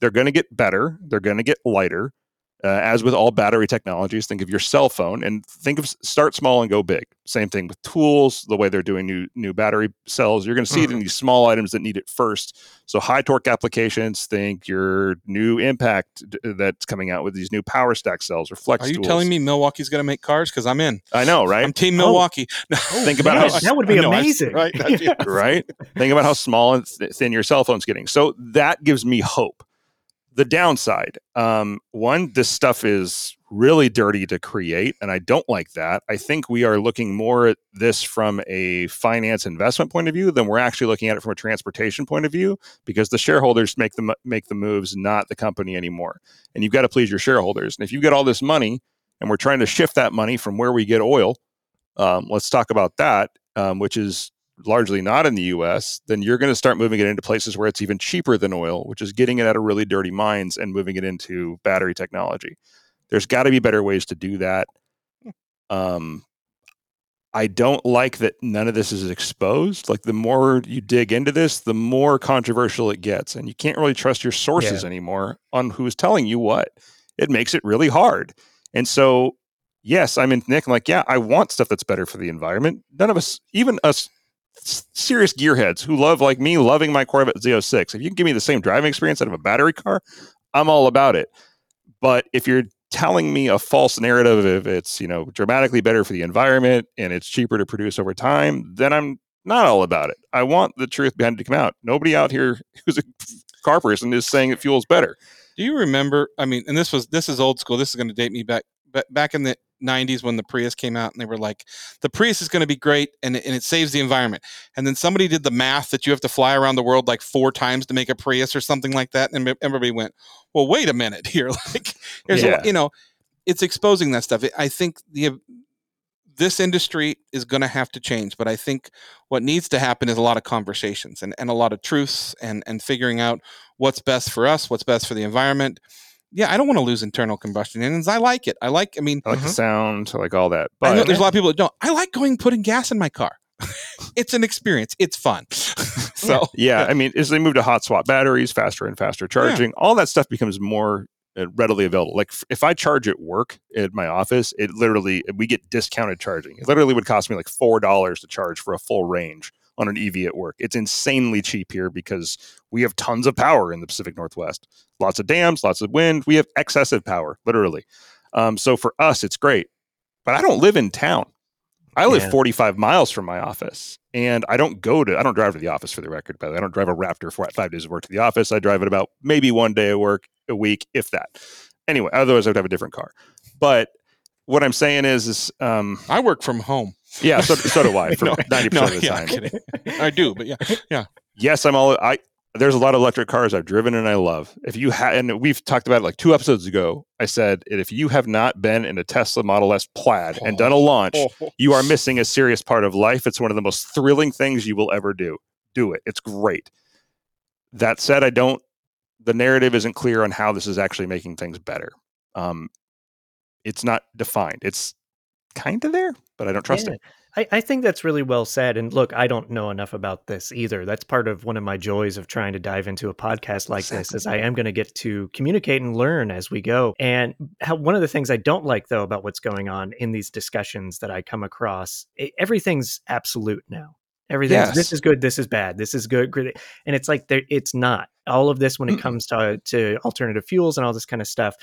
They're going to get better. They're going to get lighter. Uh, as with all battery technologies, think of your cell phone and think of start small and go big. Same thing with tools. The way they're doing new new battery cells, you're going to see it in these small items that need it first. So high torque applications. Think your new impact d- that's coming out with these new power stack cells or flex.
are you
tools.
telling me Milwaukee's going to make cars? Because I'm in.
I know, right?
I'm Team
Oh.
Milwaukee.
Think about
Man,
how
that would be
I know, I-
amazing.
right? That'd
right? Think about how small and th- thin your cell phone's getting. So that gives me hope. The downside um, one this stuff is really dirty to create and i don't like that. I think we are looking more at this from a finance investment point of view than we're actually looking at it from a transportation point of view because the shareholders make the make the moves not the company anymore. And you've got to please your shareholders. And if you get all this money and we're trying to shift that money from where we get oil um, let's talk about that um, which is largely not in the US, then you're going to start moving it into places where it's even cheaper than oil, which is getting it out of really dirty mines and moving it into battery technology. There's got to be better ways to do that. Um, I don't like that none of this is exposed. Like the more you dig into this, the more controversial it gets, and you can't really trust your sources yeah. anymore on who's telling you what. It makes it really hard. And so, yes, I'm in Nick. I'm like, yeah, I want stuff that's better for the environment. None of us, even us serious gearheads who love like me loving my Corvette Z06. If you can give me the same driving experience out of a battery car, I'm all about it. But if you're telling me a false narrative if it's, you know, dramatically better for the environment and it's cheaper to produce over time, then I'm not all about it. I want the truth behind it to come out. Nobody out here who's a car person is saying it fuels better.
Do you remember? I mean, and this was this is old school. This is going to date me back back in the 90s when the Prius came out and they were like, the Prius is going to be great and, and it saves the environment. And then somebody did the math that you have to fly around the world like four times to make a Prius or something like that. And everybody went, well, wait a minute here. like, here's, yeah. a, you know, it's exposing that stuff. I think the, this industry is going to have to change, but I think what needs to happen is a lot of conversations and, and a lot of truths and, and figuring out what's best for us, what's best for the environment yeah, I don't want to lose internal combustion engines. I like it. I like. I mean,
I like uh-huh. the sound. I like all that.
But I know there's a lot of people that don't. I like going putting gas in my car. it's an experience. It's fun. so
yeah, yeah, I mean, as they move to hot swap batteries, faster and faster charging, yeah. all that stuff becomes more uh, readily available. Like if I charge at work at my office, it literally we get discounted charging. It literally would cost me like four dollars to charge for a full range on an EV at work. It's insanely cheap here because we have tons of power in the Pacific Northwest. Lots of dams, lots of wind. We have excessive power, literally. Um, so for us, it's great. But I don't live in town. I live yeah. 45 miles from my office, and I don't go to. I don't drive to the office for the record. But I don't drive a Raptor for five days of work to the office. I drive it about maybe one day of work a week, if that. Anyway, otherwise I would have a different car. But what I'm saying is, is um,
I work from home.
Yeah, so, so do I for 90% no, of the
yeah, time. I do, but yeah, yeah.
Yes, I'm all. I there's a lot of electric cars I've driven and I love. If you have, and we've talked about it like two episodes ago, I said if you have not been in a Tesla Model S Plaid and done a launch, you are missing a serious part of life. It's one of the most thrilling things you will ever do. Do it. It's great. That said, I don't. The narrative isn't clear on how this is actually making things better. Um, it's not defined. It's kind of there, but I don't trust yeah. it.
I, I, think that's really well said. And look, I don't know enough about this either. That's part of one of my joys of trying to dive into a podcast like exactly. this is I am going to get to communicate and learn as we go. And how, one of the things I don't like though about what's going on in these discussions that I come across, it, everything's absolute now. Everything. Yes. This is good. This is bad. This is good. And it's like it's not. All of this when it comes to to alternative fuels and all this kind of stuff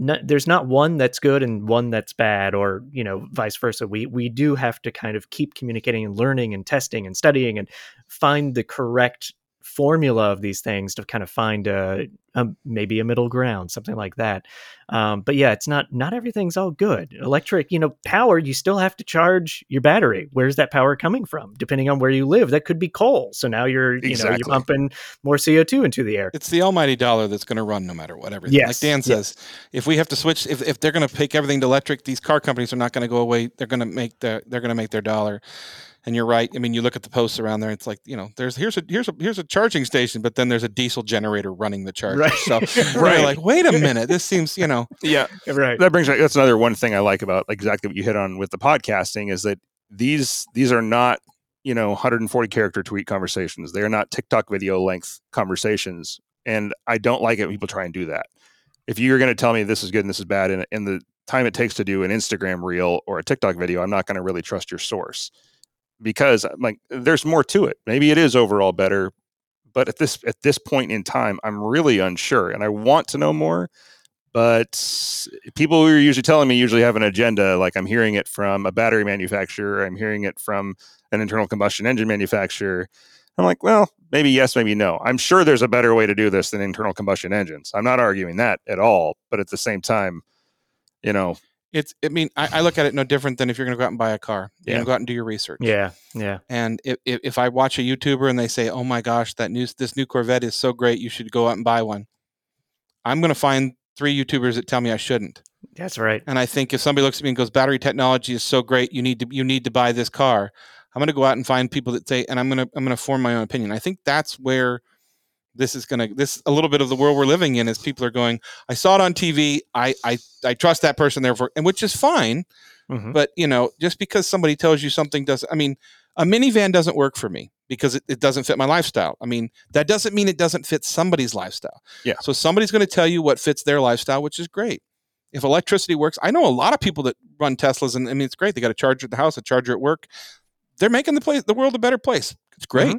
there's not one that's good and one that's bad or you know vice versa. We we do have to kind of keep communicating and learning and testing and studying and find the correct formula of these things to kind of find a, a maybe a middle ground, something like that. Um, but yeah, it's not not everything's all good. Electric, you know, power you still have to charge your battery. Where's that power coming from? Depending on where you live, that could be coal. So now you're you exactly. know you're pumping more CO two into the air.
It's the almighty dollar that's going to run no matter what. Everything. Yes. Like Dan says, yes. if we have to switch, if, if they're going to take everything to electric, these car companies are not going to go away. They're going to make their they're going to make their dollar and you're right. I mean, you look at the posts around there. It's like you know, there's here's a here's a here's a charging station, but then there's a diesel generator running the charger. Right. So right. like, wait a minute, this seems you know.
Yeah. Right. That brings that's another one thing I like about exactly what you hit on with the podcasting is that these these are not you know 140 character tweet conversations. They are not TikTok video length conversations, and I don't like it when people try and do that. If you're going to tell me this is good and this is bad, and in the time it takes to do an Instagram reel or a TikTok video, I'm not going to really trust your source because uh, like there's more to it. Maybe it is overall better, but at this at this point in time, I'm really unsure, and I want to know more. But people who are usually telling me usually have an agenda. Like I'm hearing it from a battery manufacturer, I'm hearing it from an internal combustion engine manufacturer. I'm like, well, maybe yes, maybe no. I'm sure there's a better way to do this than internal combustion engines. I'm not arguing that at all, but at the same time, you know,
It's. I mean, I, I look at it no different than if you're going to go out and buy a car. You're
Yeah.
going to go out and do your research.
Yeah, yeah.
And if, if, if I watch a YouTuber and they say, "Oh my gosh, that new this new Corvette is so great, you should go out and buy one," I'm going to find three YouTubers that tell me I shouldn't.
That's right.
And I think if somebody looks at me and goes, "Battery technology is so great, you need to you need to buy this car," I'm going to go out and find people that say, and I'm going to I'm going to form my own opinion. I think that's where this is going to this a little bit of the world we're living in is people are going, "I saw it on TV, I I I trust that person therefore," and which is fine.
Mhm.
But you know, just because somebody tells you something doesn't, I mean, a minivan doesn't work for me because it, it doesn't fit my lifestyle. I mean, that doesn't mean it doesn't fit somebody's lifestyle.
Yeah.
So somebody's going to tell you what fits their lifestyle, which is great. If electricity works, I know a lot of people that run Teslas, and I mean, it's great. They got a charger at the house, a charger at work. They're making the place, the world, a better place. It's great.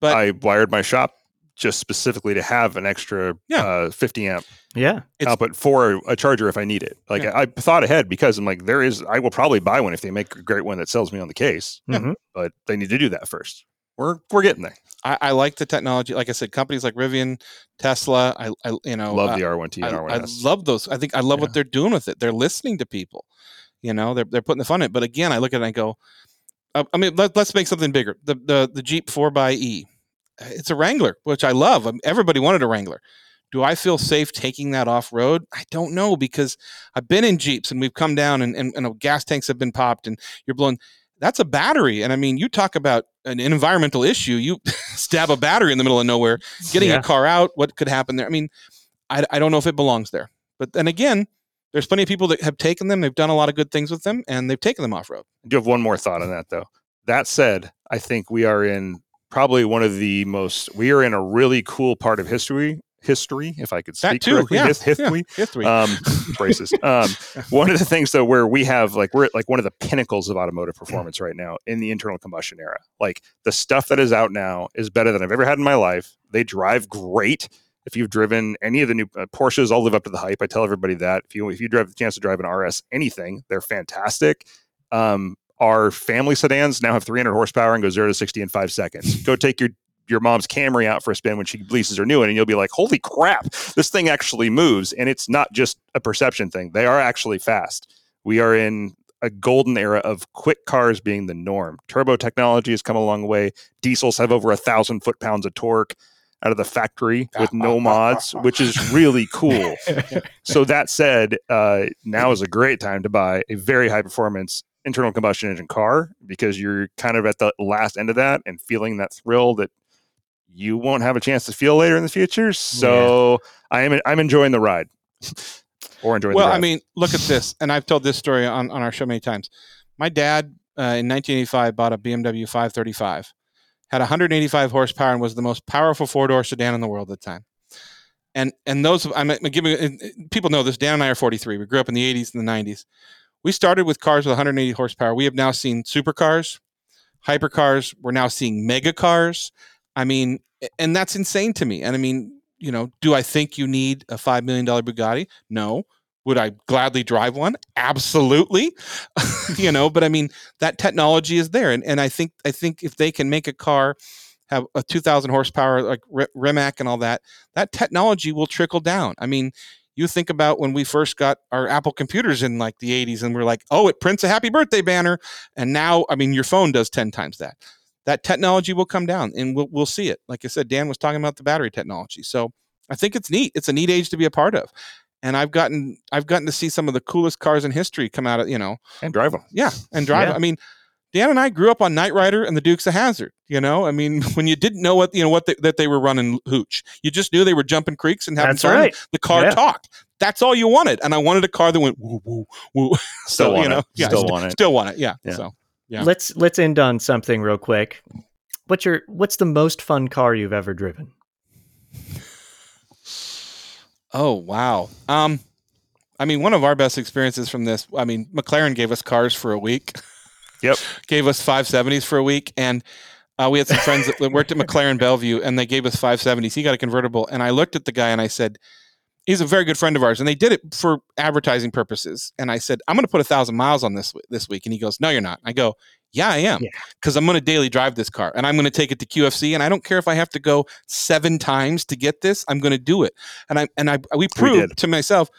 But-
I wired my shop just specifically to have an extra
Yeah.
uh, 50 amp
Yeah.
It's-
output for a charger if I need it. Like
Yeah.
I, I thought ahead because I'm like, there is, I will probably buy one if they make a great one that sells me on the case,
Yeah.
Mhm.
but they need to do that first. We're we're getting there.
I, I like the technology. Like I said, companies like Rivian, Tesla. I, I you know,
love
uh,
the R1T and
I, I
R1S.
love those. I think I love
Yeah.
what they're doing with it. They're listening to people. You know, they're they're putting the fun in it. But again, I look at it and I go, uh, I mean, let, let's make something bigger. The the the Jeep Four x E, it's a Wrangler, which I love. Um, Everybody wanted a Wrangler. Do I feel safe taking that off road? I don't know because I've been in Jeeps and we've come down and, and, and gas tanks have been popped and you're blowing. That's a battery. And I mean, you talk about an environmental issue. You stab a battery in the middle of nowhere getting
Yeah.
a car out what could happen there i mean I, I don't know if it belongs there but then again there's plenty of people that have taken them they've done a lot of good things with them and they've taken them off road
I do have one more thought on that though. That said, I think we are in probably one of the most we are in a really cool part of history history, if I could
that
speak
too
correctly.
yeah,
His-
yeah,
history.
history.
Um, braces. Um, one of the things though, where we have like we're at like one of the pinnacles of automotive performance right now in the internal combustion era. Like the stuff that is out now is better than I've ever had in my life. They drive great. If you've driven any of the new uh, Porsches, I'll live up to the hype. I tell everybody that. If you if you drive the chance to drive an RS anything, they're fantastic. Um, our family sedans now have 300 horsepower and go zero to 60 in five seconds. Go take your your mom's Camry out for a spin when she leases her new one, and you'll be like, "Holy crap! This thing actually moves!" And it's not just a perception thing; they are actually fast. We are in a golden era of quick cars being the norm. Turbo technology has come a long way. Diesels have over a thousand foot pounds of torque out of the factory with no mods, which is really cool. so that said, uh, now is a great time to buy a very high performance internal combustion engine car because you're kind of at the last end of that and feeling that thrill that you won't have a chance to feel later in the future. So I am I'm enjoying the ride. or enjoying
well i mean look at this and i've told this story on, on our show many times. My dad uh, in 1985 bought a bmw 535 had 185 horsepower and was the most powerful four-door sedan in the world at the time. And and those i'm giving people know this dan and i are 43 we grew up in the 80s and the 90s we started with cars with 180 horsepower. We have now seen supercars hypercars. We're now seeing mega cars. I mean and that's insane to me. And i mean you know do i think you need a $5 million bugatti? No. Would i gladly drive one? Absolutely. You know but i mean that technology is there. And, and i think i think if they can make a car have a 2000 horsepower like R- rimac and all that that technology will trickle down. I mean you think about when we first got our apple computers in like the 80s and we're like oh it prints a happy birthday banner and now i mean your phone does 10 times that that technology will come down and we'll, we'll see it like i said dan was talking about the battery technology so i think it's neat it's a neat age to be a part of and i've gotten i've gotten to see some of the coolest cars in history come out of you know
and drive them.
yeah, and drive.
Yeah.
I mean, Dan and I grew up on Knight Rider and the Dukes of Hazzard. You know, I mean, when you didn't know what you know what they, that they were running hooch, you just knew they were jumping creeks and having
That's
fun.
right.
The car
Yeah.
talked. That's all you wanted, and I wanted a car that went woo woo woo.
Still
So,
want
you know,
it.
yeah,
Still
st-
want it.
Still want it. Yeah.
Yeah.
So Yeah.
Let's let's end on something real quick. What's your what's the most fun car you've ever driven?
Oh wow. Um, I mean, one of our best experiences from this. I mean, McLaren gave us cars for a week.
Yep.
gave us 570s for a week, and uh, we had some friends that worked at McLaren Bellevue, and they gave us 570s. He got a convertible, and I looked at the guy and I said, "He's a very good friend of ours," and they did it for advertising purposes. And I said, "I'm going to put a thousand miles on this this week," and he goes, "No, you're not." I go, Yeah, I am
Yeah.
because I'm going to daily drive this car and I'm going to take it to QFC and I don't care if I have to go seven times to get this. I'm going to do it. And I and I we proved
did.
to myself,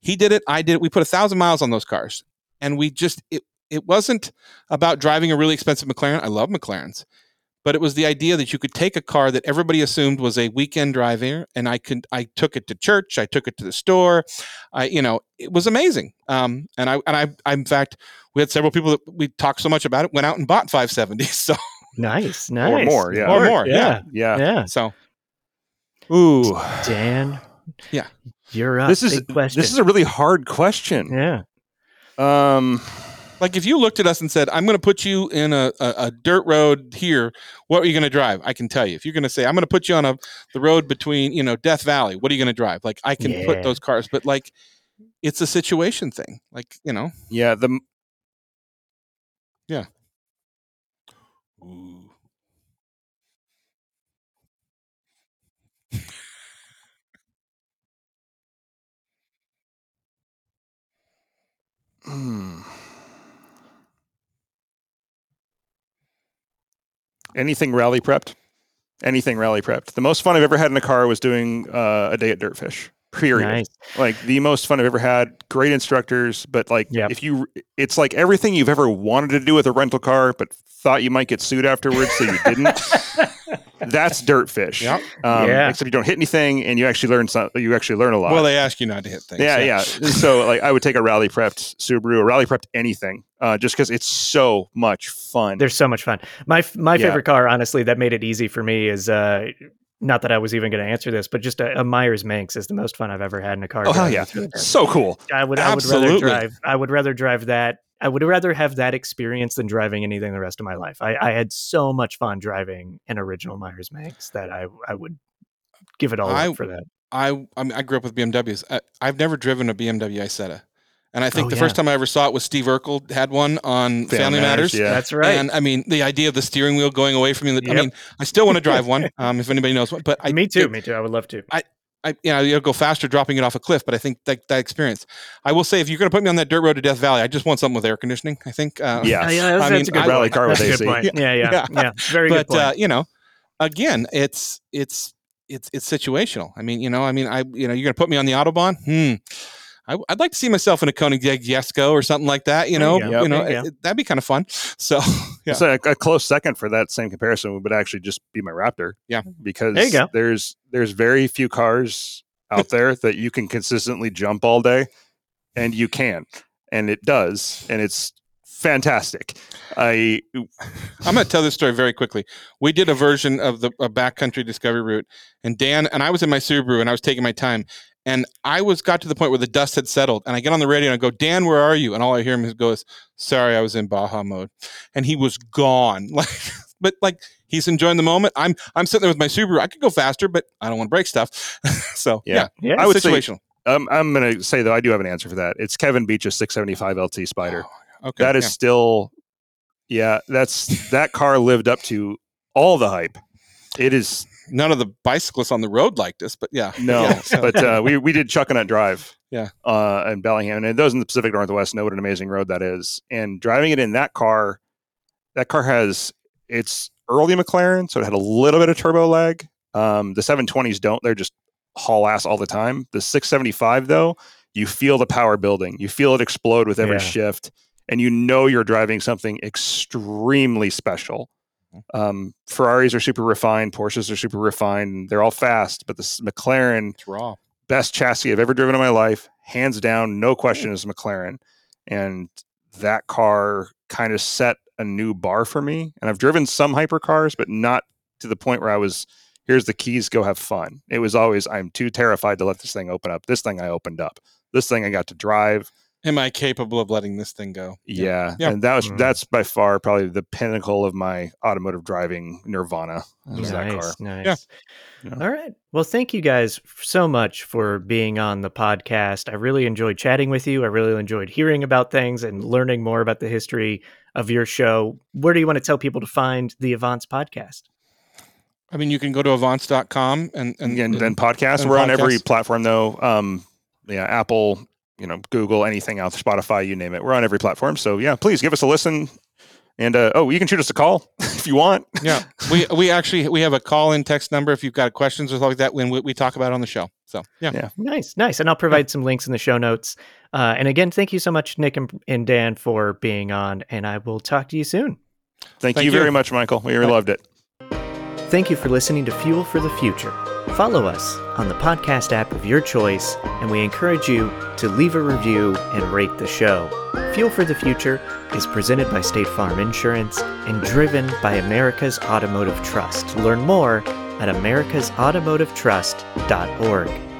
he did it. I did it. We put a thousand miles on those cars, and we just it it wasn't about driving a really expensive McLaren. I love McLarens. But it was the idea that you could take a car that everybody assumed was a weekend driver, and I could I took it to church, I took it to the store, I you know it was amazing. Um, and I and I, I in fact we had several people that we talked so much about it went out and bought 570s. So
Nice, nice.
or more, yeah.
Or more,
yeah,
Yeah.
yeah.
so
Ooh.
Dan,
Yeah.
you're up.
This is
Big question.
this is a really hard question.
yeah.
Um
like if you looked at us and said, "I'm going to put you in a, a, a dirt road here," what are you going to drive? I can tell you. If you're going to say, "I'm going to put you on a the road between you know Death Valley," what are you going to drive? Like I can
Yeah.
put those cars, but like it's a situation thing. Like you know.
yeah, the
Ooh.
Hmm. Anything rally prepped? Anything rally prepped. The most fun I've ever had in a car was doing uh, a day at Dirtfish. Period.
Nice.
Like the most fun I've ever had. Great instructors, but like
Yep.
if you, it's like everything you've ever wanted to do with a rental car, but thought you might get sued afterwards, so you didn't. That's Dirtfish.
Yeah.
Um,
Yeah.
Except you don't hit anything, and you actually learn some. You actually learn a lot.
Well, they ask you not to hit things.
Yeah, yeah. so like I would take a rally prepped Subaru, a rally prepped anything, uh, just because it's so much fun.
They're so much fun. My my
Yeah.
favorite car, honestly, that made it easy for me is uh, not that I was even going to answer this, but just a, a Meyers Manx is the most fun I've ever had in a car.
oh hell yeah, so cool.
I would I would rather
Absolutely.
drive I would rather drive that I would rather have that experience than driving anything the rest of my life. I, I had so much fun driving an original Meyers Manx that I I would give it all
I-
up for that.
I I, mean, I grew up with BMWs. I, I've never driven a BMW Isetta, and I think
Oh,
the
yeah.
first time I ever saw it was Steve Urkel had one on Family, Matters.
Yeah.
That's right.
And I mean, the idea of the steering wheel going away from you. I
Yep.
mean, I still want to drive one. Um, if anybody knows what, but I
me too.
it-
me too. I would love to.
I, you know, you'll go faster dropping it off a cliff, but I think that that experience. I will say, if you're going to put me on that dirt road to Death Valley, I just want something with air conditioning. I think. Uh,
Yeah.
Yeah, yeah, that's,
I
that's
mean,
a good
I-
rally car with
That's good
AC.
point. Yeah, yeah, yeah.
Yeah.
Very good
but
point.
uh, you know, again, it's it's it's it's situational. I mean, you know, I mean, I you know, you're going to put me on the autobahn. Hmm. I, would like to see myself in a Koenigsegg Jesko or something like that. You know,
you
you, know,
There you
it- that'd be kind of fun. So, yeah.
So a, a close second for that same comparison would actually just be my Raptor.
Yeah.
because
There
there's there's very few cars out there that you can consistently jump all day, and you can, and it does, and it's fantastic. I
I'm going to tell this story very quickly. We did a version of the a backcountry discovery route, and Dan and I was in my Subaru and I was taking my time, and I was got to the point where the dust had settled, and I get on the radio and I go, Dan, where are you? And all I hear him is goes, Sorry, I was in Baja mode, and he was gone. Like, but like he's enjoying the moment. I'm I'm sitting there with my Subaru. I could go faster, but I don't want to break stuff. so
Yeah.
yeah,
yeah.
I would say-
situational.
um, I'm going to say though I do have an answer for that. It's Kevin Beach's 675 LT Spider.
Oh, okay,
that is
yeah.
still, yeah, that's that car lived up to all the hype. It is
none of the bicyclists on the road liked us, but yeah,
No,
Yeah, so-
but uh, we we did Chuckanut Drive.
Yeah.
Uh, in Bellingham, and those in the Pacific Northwest know what an amazing road that is. And driving it in that car, that car has it's early McLaren, so it had a little bit of turbo lag. Um, the 720s don't; they're just haul ass all the time. The 675 though, you feel the power building. You feel it explode with every
Yeah.
shift, and you know you're driving something extremely special. Um, Ferraris are super refined, Porsches are super refined. They're all fast, but this McLaren
it's raw.
best chassis I've ever driven in my life, hands down, no question, is McLaren. And that car kind of set a new bar for me. And I've driven some hypercars, but not to the point where I was, here's the keys, go have fun. It was always, I'm too terrified to let this thing open up. This thing I opened up. This thing I got to drive.
Am I capable of letting this thing go?
Yeah.
Yeah.
And that was
Mm.
that's by far probably the pinnacle of my automotive driving nirvana. Was that car.
nice, nice.
Yeah.
Yeah.
All right. Well, thank you guys so much for being on the podcast. I really enjoyed chatting with you. I really enjoyed hearing about things and learning more about the history of your show. Where do you want to tell people to find the Avants podcast?
I mean, you can go to avants.com and,
and
and,
and then podcasts.
and
We're on every platform though. Um, yeah, Apple, you know, Google, anything out, Spotify, you name it. We're on every platform. So yeah, please give us a listen. And uh, oh, you can shoot us a call if you want.
Yeah, we we actually we have a call in text number if you've got questions or something like that when we, we talk about it on the show. So yeah,
Yeah.
Nice, nice. And I'll provide some links in the show notes. Uh, and again, thank you so much, Nick and, and Dan, for being on. And I will talk to you soon.
Thank,
Thank
you,
you.
very much, Michael. We really loved it.
Thank you for listening to Fuel for the Future. Follow us on the podcast app of your choice, and we encourage you to leave a review and rate the show. Fuel for the Future is presented by State Farm Insurance and driven by America's Automotive Trust. Learn more at americasautomotivetrust.org.